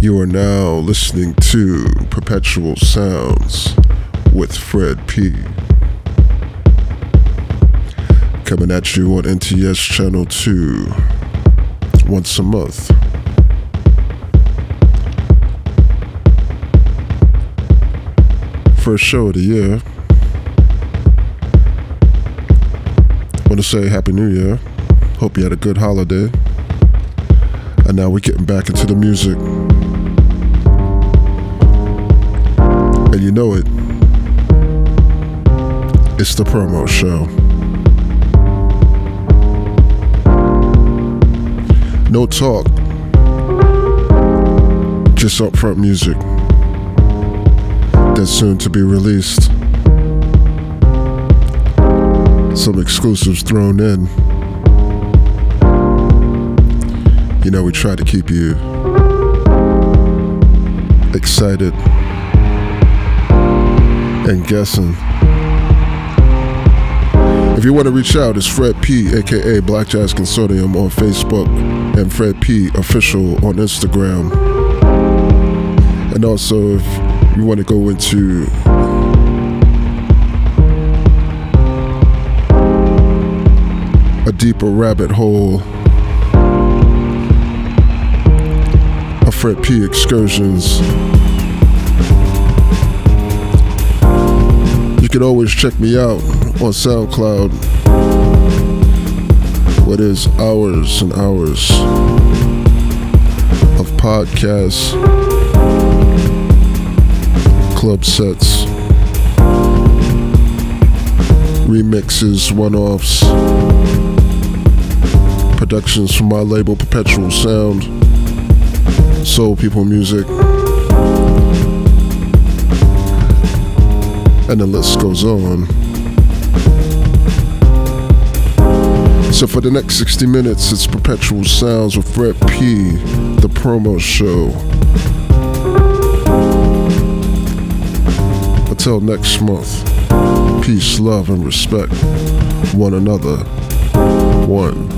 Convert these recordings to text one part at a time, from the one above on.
You are now listening to Perpetual Sounds with Fred P. Coming at you on NTS Channel 2 once a month. First show of the year. Want to say Happy New Year. Hope you had a good holiday. And now we're getting back into the music. And you know it. It's the promo show. No talk. Just upfront music. That's soon to be released. Some exclusives thrown in. You know, we try to keep you excited and guessing. If you want to reach out, it's Fred P, aka Black Jazz Consortium on Facebook, and Fred P Official on Instagram. And also, if you want to go into a deeper rabbit hole of Fred P excursions, you can always check me out on SoundCloud. What is hours and hours of podcasts, club sets, remixes, one offs, productions from my label Perpetual Sound, Soul People Music. And the list goes on. So for the next 60 minutes, it's Perpetual Sounds with Fred P, the promo show. Until next month, peace, love, and respect one another. One.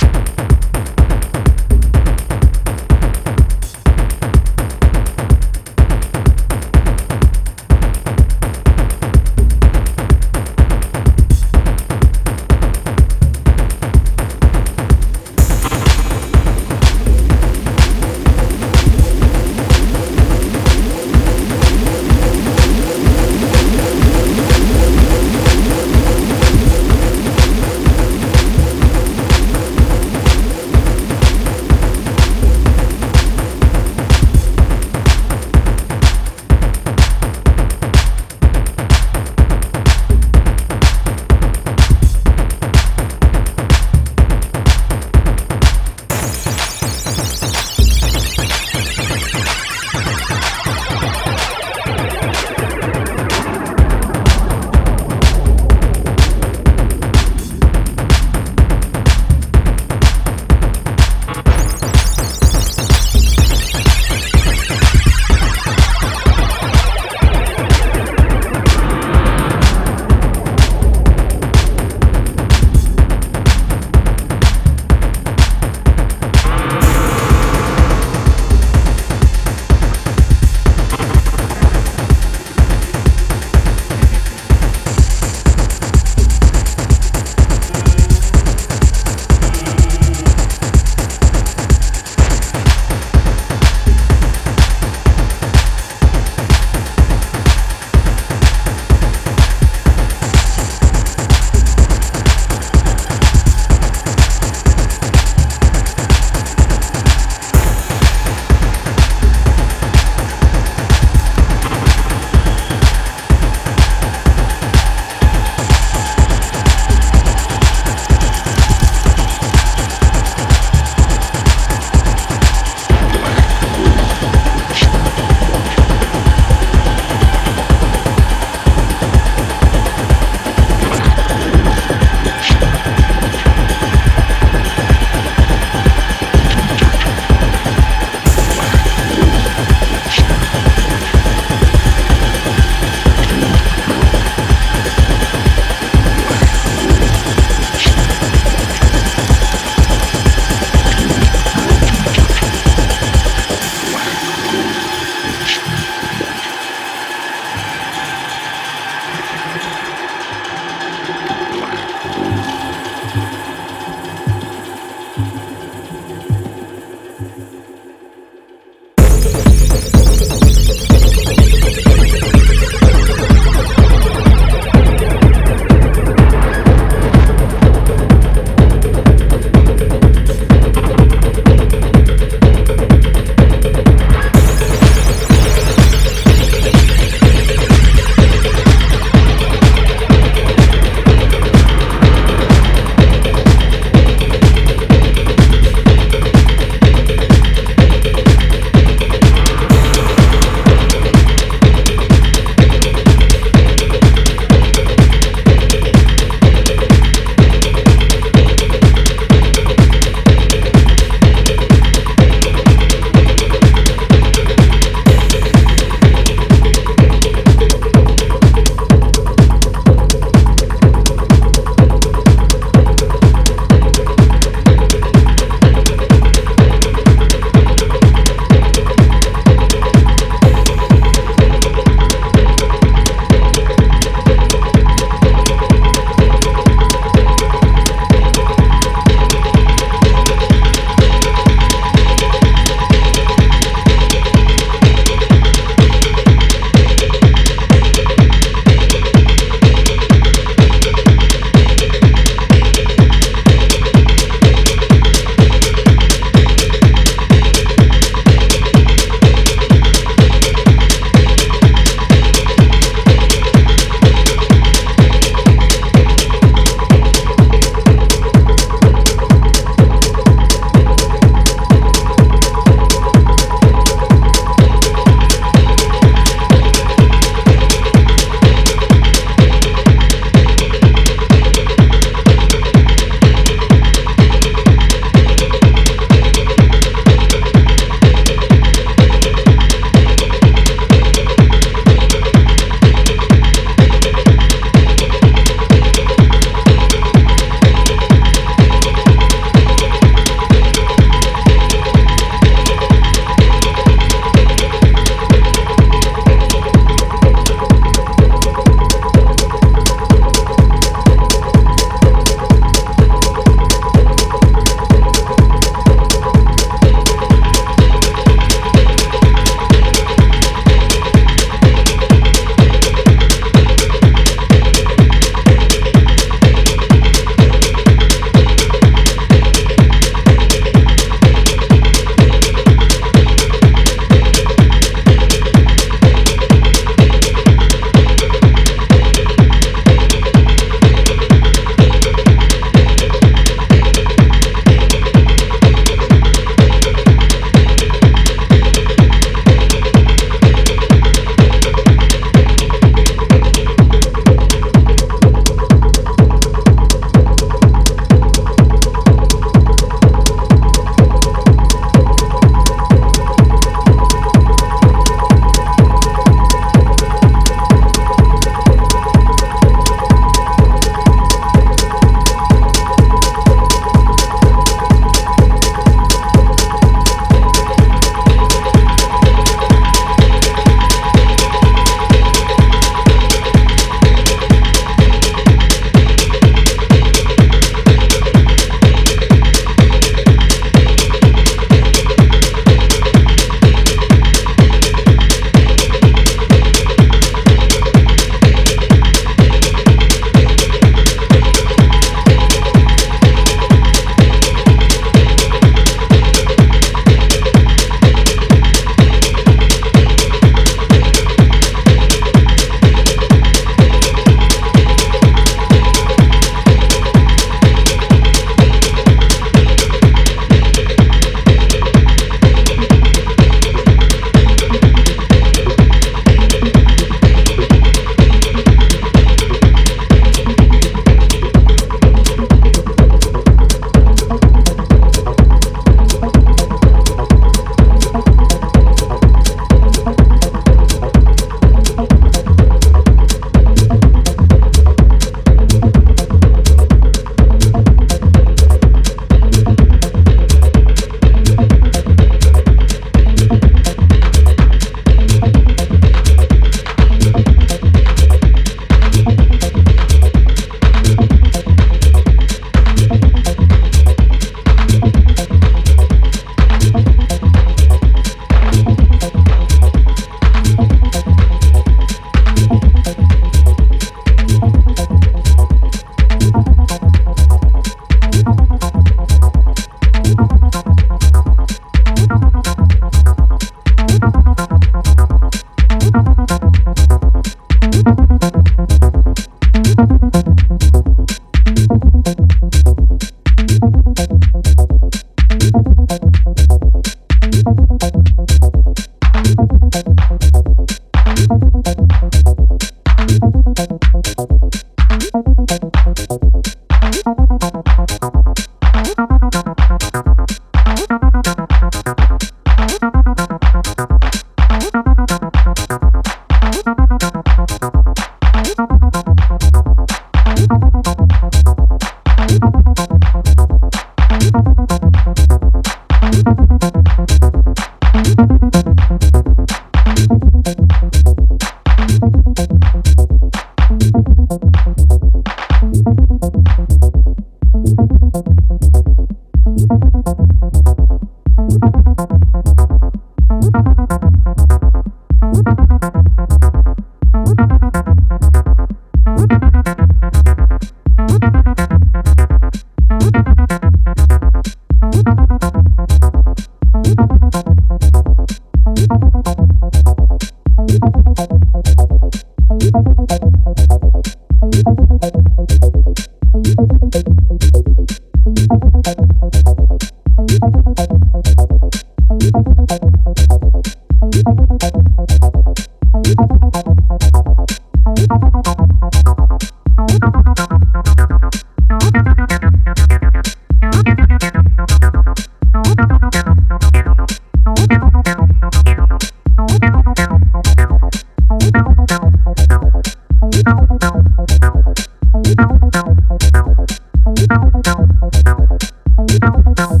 Tchau, tchau.